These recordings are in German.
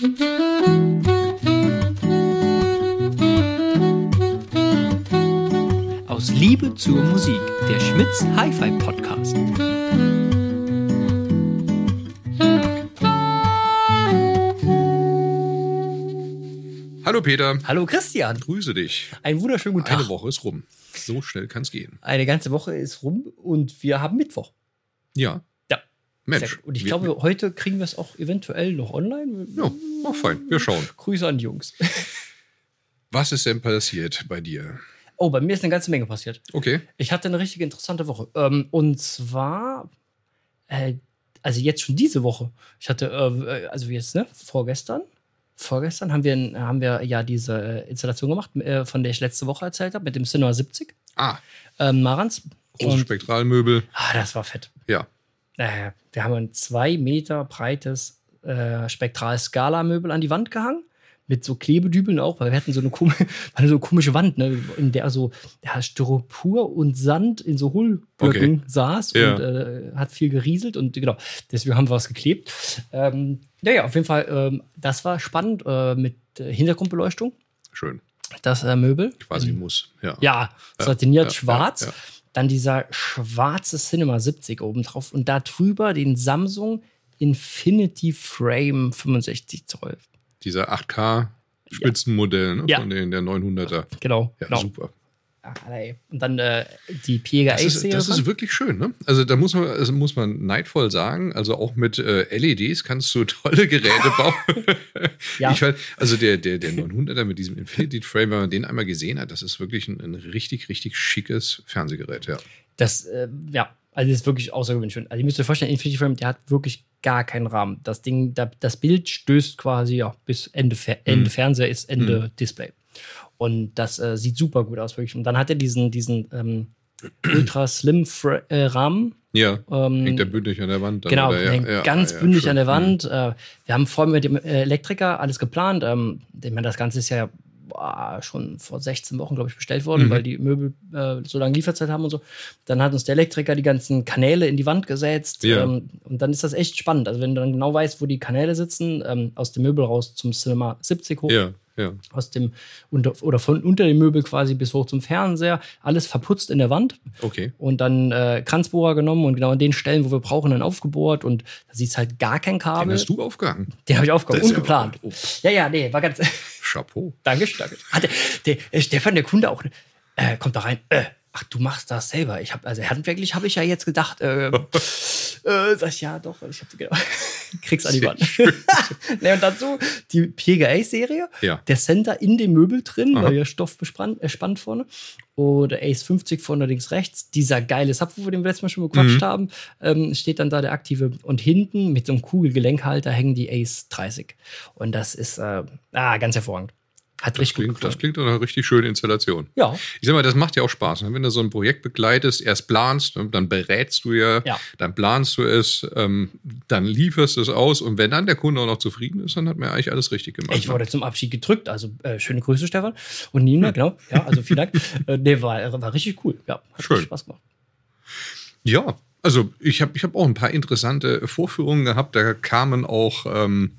Aus Liebe zur Musik, der Schmitz Hi-Fi Podcast. Hallo Peter. Hallo Christian. Grüße dich. Einen wunderschönen guten Tag. Eine Woche ist rum. So schnell kann es gehen. Eine ganze Woche ist rum und wir haben Mittwoch. Ja. Ja. Mensch. Und ich glaube, heute kriegen wir es auch eventuell noch online. Ja, auch fein. Wir schauen. Grüße an die Jungs. Was ist denn passiert bei dir? Oh, bei mir ist eine ganze Menge passiert. Okay. Ich hatte eine richtig interessante Woche. Ähm, und zwar, äh, also jetzt schon diese Woche. Ich hatte, äh, also wie jetzt, ne, vorgestern. Vorgestern haben wir, haben wir ja diese äh, Installation gemacht, äh, von der ich letzte Woche erzählt habe, mit dem Cinema 70, Ah, ähm, Marans. große Und, Spektralmöbel. ah, das war fett. Ja. Äh, wir haben ein zwei Meter breites äh, Spektral-Skala-Möbel an die Wand gehangen. Mit so Klebedübeln auch, weil wir hatten so eine, kom so komische Wand, ne, in der so ja, Styropor und Sand in so Hohlblöcken Okay. saß Ja. und äh, hat viel gerieselt und genau, deswegen haben wir was geklebt. Ähm, naja, auf jeden Fall, ähm, das war spannend äh, mit äh, Hintergrundbeleuchtung, Schön. das äh, Möbel. Quasi muss. Ja. Ja, satiniert ja, schwarz. ja. Dann dieser schwarze Cinema 70 oben drauf und da drüber den Samsung Infinity Frame 65 Zoll. Dieser 8K Spitzenmodell ne, Ja. von den der 900er. Genau. Ja, genau. super. Ey. Und dann äh, die Piega Das ist, das ist wirklich schön, ne? Also da muss man, also muss man neidvoll sagen, also auch mit äh, LEDs kannst du tolle Geräte bauen. Ja. Ich weiß, also der, der, der 900er mit diesem Infinity Frame, wenn man den einmal gesehen hat, das ist wirklich ein, ein richtig, richtig schickes Fernsehgerät, ja. Das, äh, ja, also das ist wirklich außergewöhnlich schön. Also ihr müsst euch vorstellen, Infinity Frame, der hat wirklich gar keinen Rahmen. Das Ding, da, das Bild stößt quasi ja, bis Ende, Fer Ende Fernseher ist Ende Display. Und das äh, sieht super gut aus, wirklich. Und dann hat er diesen, diesen ähm, ultra slim Fra äh, Rahmen. Ja, Ähm, hängt der bündig an der Wand. Dann, Genau, oder? Ja, hängt ja, ganz ja, bündig schön. an der Mhm. Wand. Äh, wir haben vorher mit dem äh, Elektriker alles geplant. Ähm, ich meine, das Ganze ist ja boah, schon vor 16 Wochen, glaube ich, bestellt worden, Mhm. weil die Möbel äh, so lange Lieferzeit haben und so. Dann hat uns der Elektriker die ganzen Kanäle in die Wand gesetzt. Ja. Ähm, und dann ist das echt spannend. Also, wenn du dann genau weißt, wo die Kanäle sitzen, ähm, aus dem Möbel raus zum Cinema 70 hoch Ja, ja. aus dem unter, oder von unter dem Möbel quasi bis hoch zum Fernseher, alles verputzt in der Wand Okay. und dann äh, Kranzbohrer genommen und genau an den Stellen, wo wir brauchen, dann aufgebohrt und da siehst halt gar kein Den Kabel. hast du aufgehangen. Den habe ich Das ist ja- ungeplant. oh. Ja, ja, nee, war ganz. Chapeau. danke, danke. Hat der, der, äh, Stefan, der Kunde auch, äh, kommt da rein. Äh, ach, du machst das selber. Ich habe, also handwerklich habe ich ja jetzt gedacht, äh, äh, sag ich, ja, doch, ich habe genau. Krieg's an die Wand. nee, und dazu die PGA-Serie. Ja. Der Center in dem Möbel drin, Aha. weil ja Stoff bespannt, äh, spannt vorne. Oder Ace 50 vorne links rechts. Dieser geile Subwoofer, den wir letztes Mal schon bequatscht Mhm. haben, ähm, steht dann da der aktive. Und hinten mit so einem Kugelgelenkhalter hängen die Ace 30. Und das ist äh, ah, ganz hervorragend. Hat Das klingt, das klingt eine richtig schöne Installation. ja, Ich sag mal, das macht ja auch Spaß. Ne? Wenn du so ein Projekt begleitest, erst planst, ne? dann berätst du ja, Ja. dann planst du es, ähm, dann lieferst du es aus und wenn dann der Kunde auch noch zufrieden ist, dann hat man ja eigentlich alles richtig gemacht. ich ne? wurde zum Abschied gedrückt. Also äh, schöne Grüße, Stefan. Und Nina, Hm. genau. Ja, also vielen Dank. äh, nee, war, war richtig cool. Ja, hat Schön. Spaß gemacht. Ja, also ich habe ich hab auch ein paar interessante Vorführungen gehabt. Da kamen auch, ähm,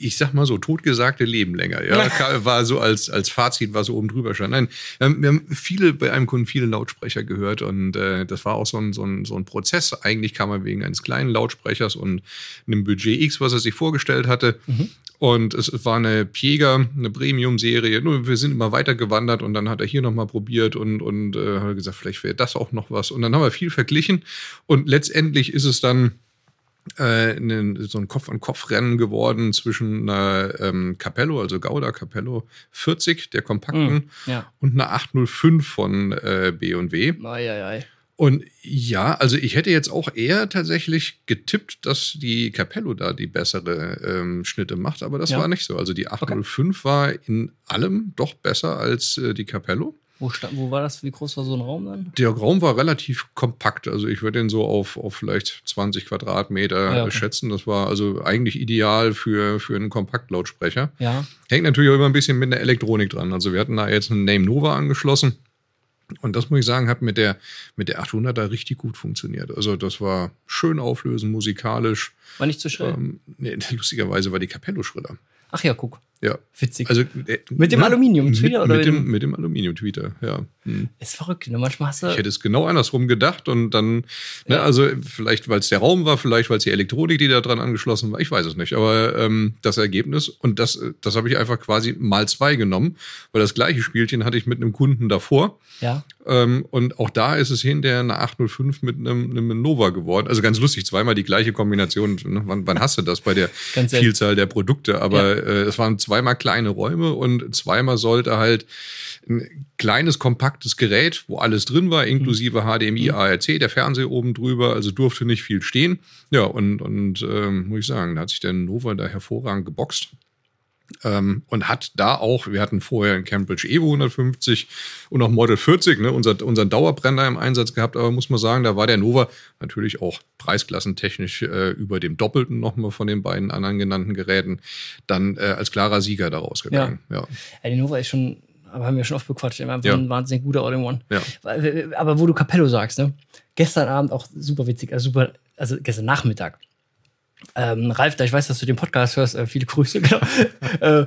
ich sag mal so, totgesagte Leben länger. Ja, war so als, als Fazit, war so oben drüber stand. Nein, ähm, wir haben viele bei einem Kunden viele Lautsprecher gehört und äh, das war auch so ein, so, ein, so ein Prozess. Eigentlich kam er wegen eines kleinen Lautsprechers und einem Budget X, was er sich vorgestellt hatte. Und es war eine Piega, eine Premium-Serie. Nur wir sind immer weiter gewandert und dann hat er hier nochmal probiert und, und äh, hat gesagt, vielleicht wäre das auch noch was. Und dann haben wir viel verglichen und letztendlich ist es dann so ein Kopf-an-Kopf-Rennen geworden zwischen einer ähm, Capello, also Gauda Capello 40, der kompakten, Mhm, ja. und einer 805 von äh, B&W. Und ja, also ich hätte jetzt auch eher tatsächlich getippt, dass die Capello da die bessere ähm, Schnitte macht, aber das Ja. war nicht so. Also die 805 war in allem doch besser als äh, die Capello. Wo, stand, wo war das? Wie groß war so ein Raum dann? Der Raum war relativ kompakt, also ich würde den so auf, auf vielleicht 20 Quadratmeter ja, okay. schätzen. Das war also eigentlich ideal für, für einen Kompaktlautsprecher. Ja. Hängt natürlich auch immer ein bisschen mit der Elektronik dran. Also wir hatten da jetzt einen Name Nova angeschlossen. Und das muss ich sagen, hat mit der, mit der 800er richtig gut funktioniert. Also das war schön auflösen, musikalisch. War nicht zu schrill? Ähm, nee, lustigerweise war die Capello schriller. Ach ja, guck. Ja. Witzig. Also, äh, mit dem Aluminium-Tweeter? Mit, mit, dem, mit dem Aluminium-Tweeter, ja. Hm. Ist verrückt, ne? Manchmal hast du. Ich hätte es genau andersrum gedacht und dann, ne, ja. ne, also vielleicht, weil es der Raum war, vielleicht, weil es die Elektronik, die da dran angeschlossen war, ich weiß es nicht. Aber ähm, das Ergebnis, und das, das habe ich einfach quasi mal zwei genommen, weil das gleiche Spielchen hatte ich mit einem Kunden davor. Ja. Ähm, und auch da ist es hinterher eine 805 mit einem, einem Nova geworden. Also ganz lustig, zweimal die gleiche Kombination. Ne? Wann, wann hast du das bei der Vielzahl der Produkte? Aber ja. äh, es waren zweimal kleine Räume und zweimal sollte halt ein kleines, kompaktes Gerät, wo alles drin war, inklusive HDMI, mhm. ARC, der Fernseher oben drüber, also durfte nicht viel stehen. Ja, und, und ähm, muss ich sagen, da hat sich der Nova da hervorragend geboxt. Ähm, und hat da auch, wir hatten vorher ein Cambridge Evo 150 und auch Model 40, ne, unser, unseren Dauerbrenner im Einsatz gehabt, aber muss man sagen, da war der Nova natürlich auch preisklassentechnisch äh, über dem Doppelten nochmal von den beiden anderen genannten Geräten dann äh, als klarer Sieger daraus gegangen. Ja. Ja. ja, der Nova ist schon, aber haben wir schon oft bequatscht, immer ja. ein wahnsinnig guter All-in-One. Ja. Aber wo du Capello sagst, ne? Gestern Abend auch super witzig, also super, also gestern Nachmittag ähm, Ralf, da ich weiß, dass du den Podcast hörst, äh, viele Grüße. Genau. äh,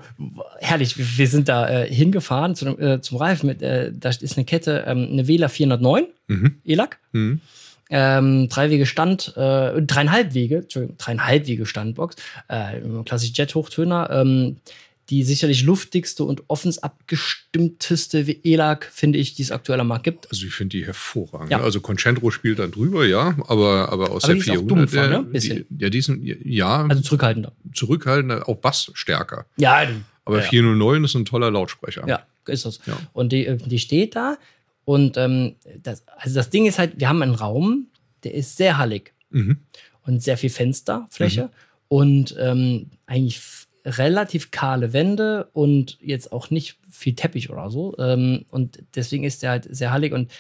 herrlich, wir, wir, sind da äh, hingefahren zu, äh, zum Ralf. Mit, äh, da ist eine Kette, ähm, eine Wähler 409, mhm. ELAC. Mhm. Ähm, drei Wege Stand, äh, dreieinhalb Wege, Entschuldigung, dreieinhalb Wege Standbox, äh, klassisch Jet-Hochtöner. Die sicherlich luftigste und offens abgestimmteste ELAG, finde ich, die es aktuell am Markt gibt. Also ich finde die hervorragend. Ja. Also Concentro spielt dann drüber, ja, aber, aber aus aber der 400. Dumpfer, ne? Die, ja, die sind, ja. Also zurückhaltender. Zurückhaltender, auch Bass stärker. Ja. Aber ja, 409 ist ein toller Lautsprecher. Ja, ist das. Ja. Und die, die steht da und ähm, das, also das Ding ist halt, wir haben einen Raum, der ist sehr hallig mhm. und sehr viel Fensterfläche mhm. und ähm, eigentlich relativ kahle Wände und jetzt auch nicht viel Teppich oder so. Ähm, und deswegen ist der halt sehr hallig und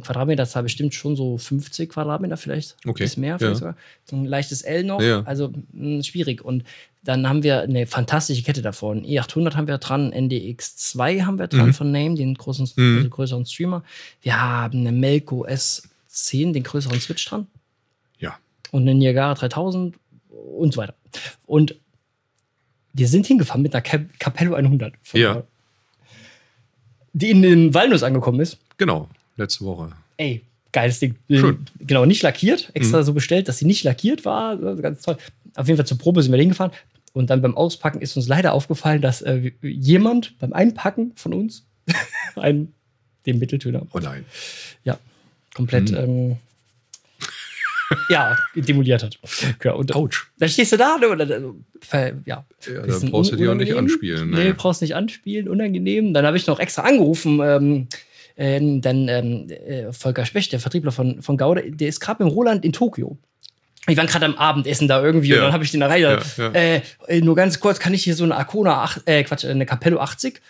Quadratmeter Zahl bestimmt schon so 50 Quadratmeter vielleicht. Okay. Bis mehr, vielleicht ja. sogar. So ein leichtes L noch. Ja. Also mh, hm, schwierig. Und dann haben wir eine fantastische Kette davon. E800 haben wir dran, NDX2 haben wir dran mhm. von Name, den großen, mhm. also größeren Streamer. Wir haben eine Melco S10, den größeren Switch dran. Ja. Und eine Niagara 3000 und so weiter. Und wir sind hingefahren mit einer Capello 100. Ja. Die in den Walnuss angekommen ist. Genau, letzte Woche. Ey, geiles Ding. Schön. Genau, nicht lackiert. Extra mhm. so bestellt, dass sie nicht lackiert war. Ganz toll. Auf jeden Fall zur Probe sind wir hingefahren. Und dann beim Auspacken ist uns leider aufgefallen, dass äh, jemand beim Einpacken von uns einen, den Mitteltöner. Oh nein. Ja, komplett mhm. ähm, ja, demoliert hat. Ja, und Autsch. Dann stehst du da, ne? Oder, ja, ja dann brauchst du die auch nicht anspielen. Ne? Nee, brauchst nicht anspielen, unangenehm. Dann habe ich noch extra angerufen, ähm, äh, dann ähm, äh, Volker Specht, der Vertriebler von, von Gaude, der ist gerade mit Roland in Tokio. Ich war gerade am Abendessen da irgendwie ja. und dann habe ich den erreicht. Ja, ja. Äh, nur ganz kurz, kann ich hier so eine Arcona, ach, äh, Quatsch, eine Capello 80,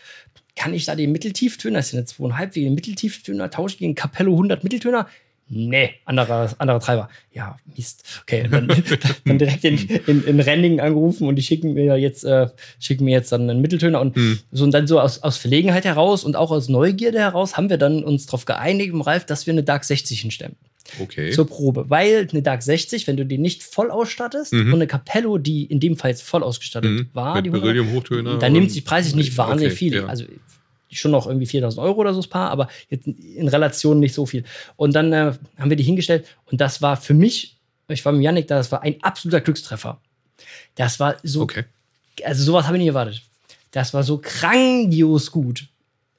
kann ich da den Mitteltieftöner, das sind jetzt zweieinhalb wegen Mitteltieftöner, tausche ich gegen Capello 100 Mitteltöner? Nee, anderer, anderer Treiber. Ja, Mist. Okay, dann, dann direkt in, in, in Renning angerufen und die schicken mir jetzt, äh, schicken mir jetzt dann einen Mitteltöner und mhm. so und dann so aus, aus Verlegenheit heraus und auch aus Neugierde heraus haben wir dann uns darauf geeinigt, Ralf, dass wir eine Dark 60 hinstellen. Okay. Zur Probe. Weil eine Dark 60, wenn du die nicht voll ausstattest mhm. und eine Capello, die in dem Fall jetzt voll ausgestattet mhm. war, Mit die Beryllium-Hochtöner. Dann nimmt sich preislich nicht wahnsinnig okay, viel. Ja. Also schon noch irgendwie 4000 Euro oder so das Paar, aber jetzt in Relation nicht so viel. Und dann äh, haben wir die hingestellt und das war für mich, ich war mit Yannick da, das war ein absoluter Glückstreffer. Das war so, okay. also sowas habe ich nicht erwartet. Das war so grandios gut.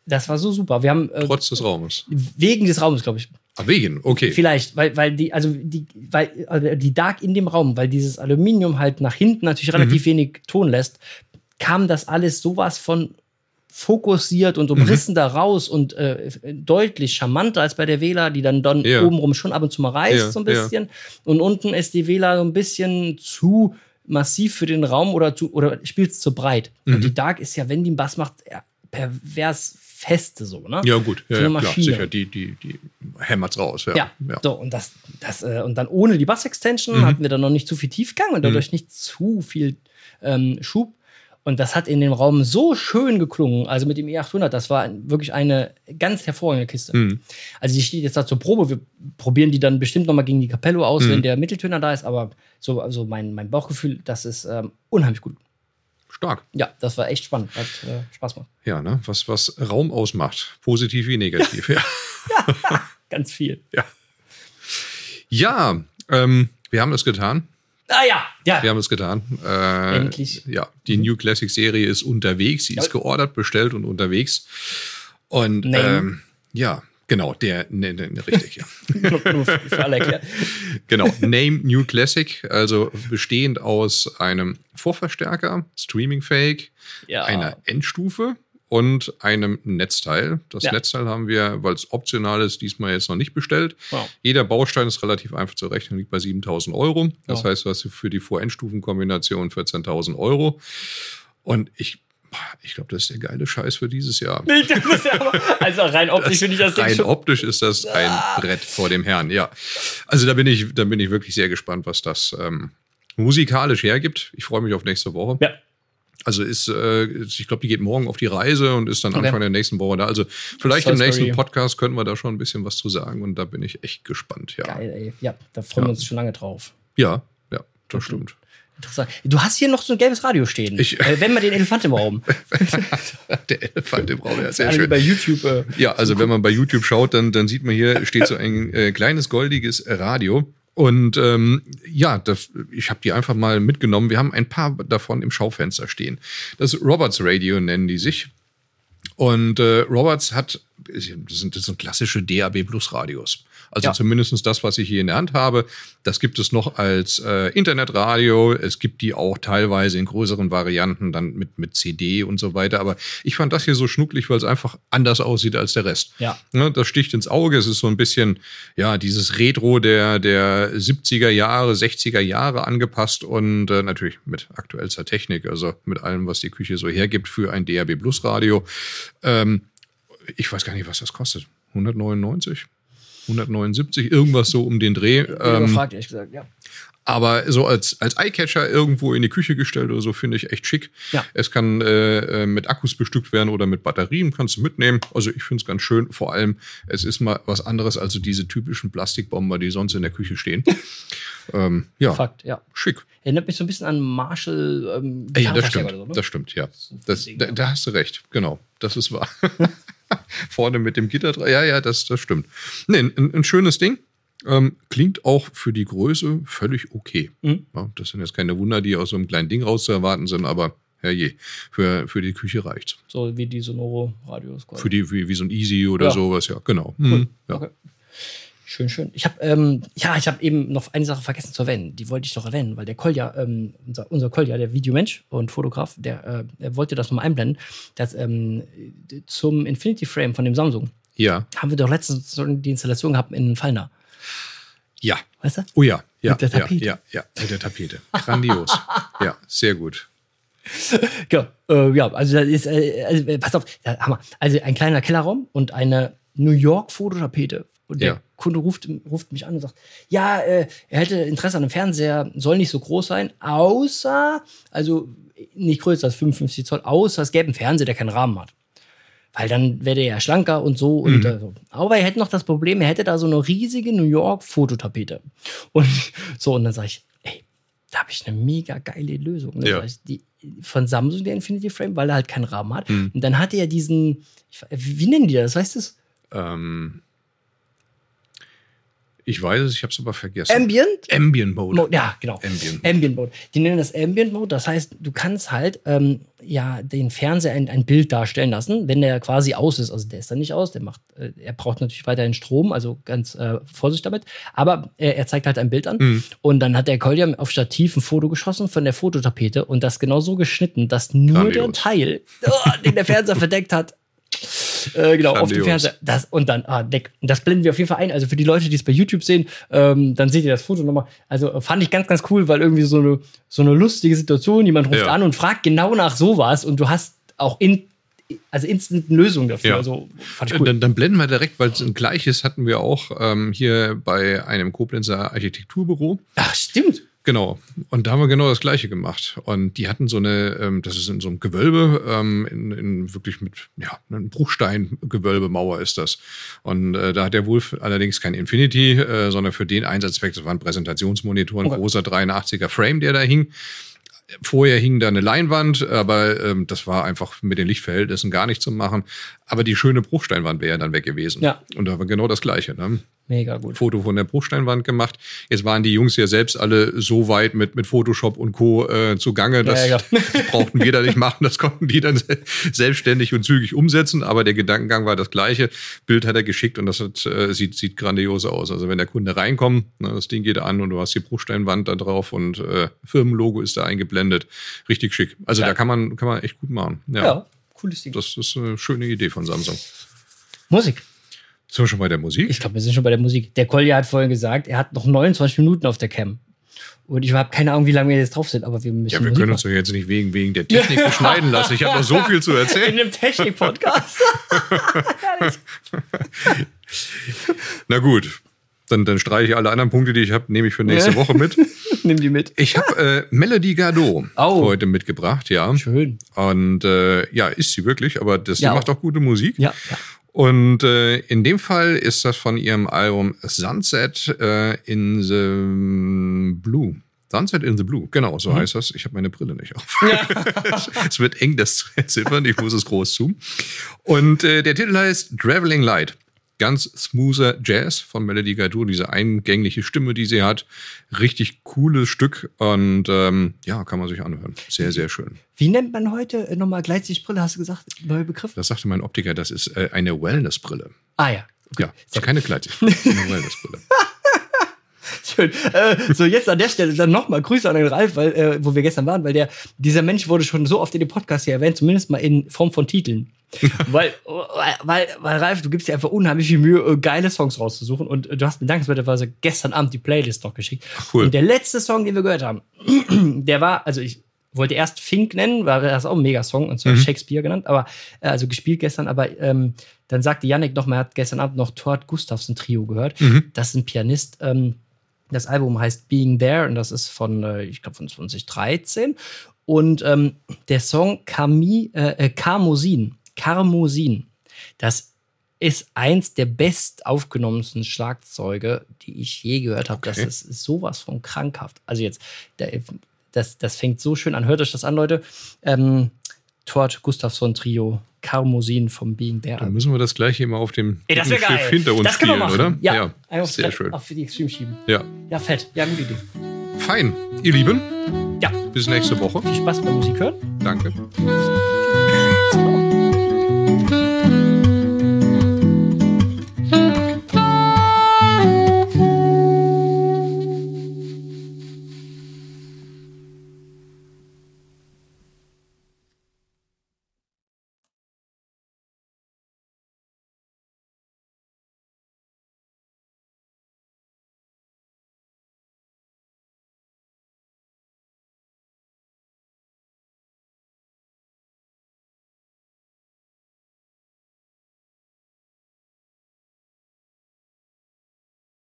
Das war so super. Wir haben äh, trotz des Raumes. Wegen des Raumes, glaube ich. Ah, wegen, okay. Vielleicht, weil, weil die, also die, weil also die Dark in dem Raum, weil dieses Aluminium halt nach hinten natürlich relativ mhm. wenig Ton lässt, kam das alles sowas von fokussiert und umrissen mhm. da raus und äh, deutlich charmanter als bei der Wähler, die dann, dann ja. obenrum schon ab und zu mal reißt, ja, so ein bisschen. Ja. Und unten ist die Wähler so ein bisschen zu massiv für den Raum oder zu, oder spielt es zu breit. Mhm. Und die Dark ist ja, wenn die einen Bass macht, pervers feste so, ne? Ja, gut, ja, ja klar, sicher, die, die, die hämmert's raus, ja. Ja, ja. so, und das, das, äh, und dann ohne die Bass-Extension Mhm. hatten wir dann noch nicht zu viel Tiefgang und dadurch nicht zu viel ähm, Schub. Und das hat in dem Raum so schön geklungen. Also mit dem E800, das war wirklich eine ganz hervorragende Kiste. Mhm. Also die steht jetzt da zur Probe. Wir probieren die dann bestimmt noch mal gegen die Capello aus, Mhm. wenn der Mitteltöner da ist. Aber so also mein, mein Bauchgefühl, das ist ähm, unheimlich gut. Stark. Ja, das war echt spannend. Hat äh, Spaß gemacht. Ja, ne? Was, was Raum ausmacht. Positiv wie negativ. ja. Ganz viel. ja, ähm, wir haben das getan. Ah ja, ja. Wir haben es getan. Äh, Endlich. Ja, die New Classic Serie ist unterwegs. Sie ist geordert, bestellt und unterwegs. Und ähm, ja, genau, der, ne, ne, richtig, ja. nur, nur für alle erklärt. Genau, Name New Classic, also bestehend aus einem Vorverstärker, streamingfähig, Ja. einer Endstufe und einem Netzteil. Das Ja. Netzteil haben wir, weil es optional ist, diesmal jetzt noch nicht bestellt. Wow. Jeder Baustein ist relativ einfach zu rechnen, liegt bei 7000 Euro. Das Ja. heißt, du hast für die Vor-Endstufenkombination 14.000 Euro. Und ich, ich glaube, das ist der geile Scheiß für dieses Jahr. Nee, das ist ja aber, also rein optisch finde ich das Rein schon. optisch ist das ein Brett vor dem Herrn, ja. Also da bin ich, da bin ich wirklich sehr gespannt, was das ähm, musikalisch hergibt. Ich freue mich auf nächste Woche. Ja. Also ist, äh, ich glaube, die geht morgen auf die Reise und ist dann Okay. Anfang der nächsten Woche da. Also vielleicht im nächsten Podcast können wir da schon ein bisschen was zu sagen und da bin ich echt gespannt, ja. Geil, ey. Ja, da freuen wir Ja. uns schon lange drauf. Ja, ja, das stimmt. Interessant. Du hast hier noch so ein gelbes Radio stehen. Ich- äh, wenn man den Elefant im Raum. Der Elefant im Raum, ja, sehr schön. bei YouTube. Äh, Ja, also wenn man bei YouTube schaut, dann, dann sieht man hier steht so ein äh, kleines goldiges Radio. Und ähm, ja, das, ich habe die einfach mal mitgenommen. Wir haben ein paar davon im Schaufenster stehen. Das Roberts Radio nennen die sich. Und äh, Roberts hat, das sind, das sind klassische DAB Plus Radios. Also Ja. zumindest das, was ich hier in der Hand habe, das gibt es noch als äh, Internetradio. Es gibt die auch teilweise in größeren Varianten dann mit, mit CD und so weiter. Aber ich fand das hier so schnucklig, weil es einfach anders aussieht als der Rest. Ja. Ne, das sticht ins Auge. Es ist so ein bisschen, ja, dieses Retro der, der 70er Jahre, 60er Jahre angepasst und äh, natürlich mit aktuellster Technik, also mit allem, was die Küche so hergibt für ein DAB Plus Radio. Ähm, ich weiß gar nicht, was das kostet. 199? 179, irgendwas so um den Dreh. Ähm, überfragt, ehrlich gesagt. Ja. aber so als, als Eyecatcher irgendwo in die Küche gestellt oder so finde ich echt schick. Ja. Es kann äh, äh, mit Akkus bestückt werden oder mit Batterien kannst du mitnehmen. Also ich finde es ganz schön. Vor allem, es ist mal was anderes als so diese typischen Plastikbomber, die sonst in der Küche stehen. ähm, ja, Fakt, ja. schick. Erinnert mich so ein bisschen an Marshall. Ähm, ja, das stimmt. so, ne? Das stimmt, ja. Das, da, ja. da hast du recht. Genau. Das ist wahr. Vorne mit dem Gitter dran. Ja, ja, das, das stimmt. Nee, ein, ein schönes Ding. Ähm, klingt auch für die Größe völlig okay. Mhm. Ja, das sind jetzt keine Wunder, die aus so einem kleinen Ding rauszuerwarten sind, aber herrje, für, für die Küche reicht's. So wie die Sonoro-Radios. quasi. Für die, wie, wie so ein Easy oder Ja. sowas, ja, genau. Mhm, ja. Okay. Schön, schön. Ich habe ähm, ja, ich habe eben noch eine Sache vergessen zu erwähnen. Die wollte ich noch erwähnen, weil der Kolja, ähm, unser, unser Kolja, der Videomensch und Fotograf, der, äh, der wollte das nochmal einblenden. Das, ähm, zum Infinity Frame von dem Samsung ja, haben wir doch letztens die Installation gehabt in Fallner. ja. Weißt du? Oh ja, ja, Mit der ja, Tapete. ja, ja, mit der Tapete. Grandios. ja, sehr gut. Ja, äh, ja also das ist, äh, also, äh, pass auf, ja, Hammer. Also ein kleiner Kellerraum und eine New York Fototapete. Und der Ja. Kunde ruft, ruft mich an und sagt, ja, äh, er hätte Interesse an einem Fernseher, soll nicht so groß sein, außer, also nicht größer als 55 Zoll, außer es gäbe einen Fernseher, der keinen Rahmen hat. Weil dann wäre der ja schlanker und so und äh, so. Aber er hätte noch das Problem, er hätte da so eine riesige New York Fototapete. Und so, und dann sage ich, ey, da habe ich eine mega geile Lösung. Ne? Ja. Die, von Samsung, der Infinity Frame, weil er halt keinen Rahmen hat. Und dann hatte er diesen, ich, wie wie nennen die das? Weißt du es? Ähm, ich weiß es, ich habe es aber vergessen. Ambient? Ambient Mode. Mode, ja, genau. Ambient. Ambient Mode. Die nennen das Ambient Mode. Das heißt, du kannst halt ähm, ja den Fernseher ein, ein Bild darstellen lassen, wenn der quasi aus ist. Also der ist dann nicht aus, der macht, äh, er braucht natürlich weiterhin Strom, also ganz äh, Vorsicht damit. Aber äh, er zeigt halt ein Bild an. Mhm. Und dann hat der Kolja auf Stativ ein Foto geschossen von der Fototapete und das genau so geschnitten, dass nur der Grandios. Teil, oh, den der Fernseher verdeckt hat, äh, genau, auf dem Grandios. Fernseher. Das, und dann, ah, Deck. Und das blenden wir auf jeden Fall ein. Also für die Leute, die es bei YouTube sehen, ähm, dann seht ihr das Foto nochmal. Also äh, fand ich ganz, ganz cool, weil irgendwie so eine, so eine lustige Situation, jemand ruft Ja. an und fragt genau nach sowas und du hast auch in, also instant Lösung dafür. Ja. Also fand ich cool. Dann, dann blenden wir direkt, weil es ein gleiches hatten wir auch ähm, hier bei einem Koblenzer Architekturbüro. Ach, stimmt. Genau. Und da haben wir genau das Gleiche gemacht. Und die hatten so eine, ähm, das ist in so einem Gewölbe, ähm, in, in wirklich mit, ja, einem Bruchsteingewölbemauer ist das. Und äh, da hat der Wolf allerdings kein Infinity, äh, sondern für den Einsatzzweck, das war ein Präsentationsmonitor, ein Okay. großer 83er Frame, der da hing. Vorher hing da eine Leinwand, aber ähm, das war einfach mit den Lichtverhältnissen gar nicht zu machen. Aber die schöne Bruchsteinwand wäre ja dann weg gewesen. Ja. Und da war genau das Gleiche. Ne? Mega gut. Foto von der Bruchsteinwand gemacht. Jetzt waren die Jungs ja selbst alle so weit mit, mit Photoshop und Co. Äh, zugange, das Ja, ja, brauchten wir da nicht machen. Das konnten die dann se- selbstständig und zügig umsetzen. Aber der Gedankengang war das gleiche. Bild hat er geschickt und das hat, äh, sieht, sieht grandios aus. Also wenn der Kunde reinkommt, ne, das Ding geht an und du hast die Bruchsteinwand da drauf und äh, Firmenlogo ist da eingeblendet. Richtig schick. Also Ja. da kann man, kann man echt gut machen. Ja. Ja, cooles Ding. Das ist eine schöne Idee von Samsung. Musik. Sind wir schon bei der Musik? Ich glaube, wir sind schon bei der Musik. Der Kolja hat vorhin gesagt, er hat noch 29 Minuten auf der Cam. Und ich habe keine Ahnung, wie lange wir jetzt drauf sind, aber wir müssen. Ja, wir Musik können uns doch jetzt nicht wegen, wegen der Technik beschneiden lassen. Ich habe noch so viel zu erzählen. in einem Technik-Podcast. Na gut, dann, dann streiche ich alle anderen Punkte, die ich habe, nehme ich für nächste. Woche mit. Nimm die mit. Ich habe äh, Melody Gardot Oh. heute mitgebracht, ja. Schön. Und äh, ja, ist sie wirklich, aber das, Ja. die macht auch gute Musik. Ja, ja. Und äh, in dem Fall ist das von ihrem Album Sunset äh, in the Blue. Sunset in the Blue, genau, Mhm. so heißt das. Ich habe meine Brille nicht auf. es wird eng, das zu entziffern. Ich muss es groß zoomen. Und äh, der Titel heißt Traveling Light. Ganz smoother Jazz von Melody Gardot, diese eingängliche Stimme, die sie hat. Richtig cooles Stück und ähm, ja, kann man sich anhören. Sehr, sehr schön. Wie nennt man heute äh, nochmal Gleitsichtbrille? Hast du gesagt? Neuer Begriff? Das sagte mein Optiker, das ist äh, eine Wellnessbrille. Ah ja. Ja, ist keine Gleitsicht. Eine Wellnessbrille. Schön. Äh, so, jetzt an der Stelle dann nochmal Grüße an den Ralf, weil, äh, wo wir gestern waren, weil der, dieser Mensch wurde schon so oft in dem Podcast hier erwähnt, zumindest mal in Form von Titeln. weil, weil, weil, Ralf, du gibst dir einfach unheimlich viel Mühe, äh, geile Songs rauszusuchen und äh, du hast mir dankenswerterweise gestern Abend die Playlist noch geschickt. cool. Und der letzte Song, den wir gehört haben, der war, also ich wollte erst Fink nennen, weil das ist auch ein Megasong und zwar Shakespeare genannt, aber äh, also gespielt gestern, aber ähm, dann sagte Yannick noch, man hat gestern Abend noch Thord Gustafsson Trio gehört. Das ist ein Pianist. Ähm, das Album heißt Being There und das ist von, äh, ich glaube, von 2013. Und ähm, der Song Kami, äh, äh, Karmosin, Karmosin, das ist eins der best aufgenommensten Schlagzeuge, die ich je gehört habe. Das Okay. ist sowas von krankhaft. Also jetzt, das, das fängt so schön an. Hört euch das an, Leute. Ähm, Tord Gustafsson Trio, Karmosin vom Being There. Dann müssen wir das gleich hier mal auf dem Ey, dicken geil. Schiff hinter uns das spielen, oder? Ja, einfach sehr direkt schön. Auf für die Extreme schieben. Ja, Ja, fett. Ja, gute Idee. fein. Ihr Lieben, Ja, bis nächste Woche. viel Spaß beim Musik hören. Danke.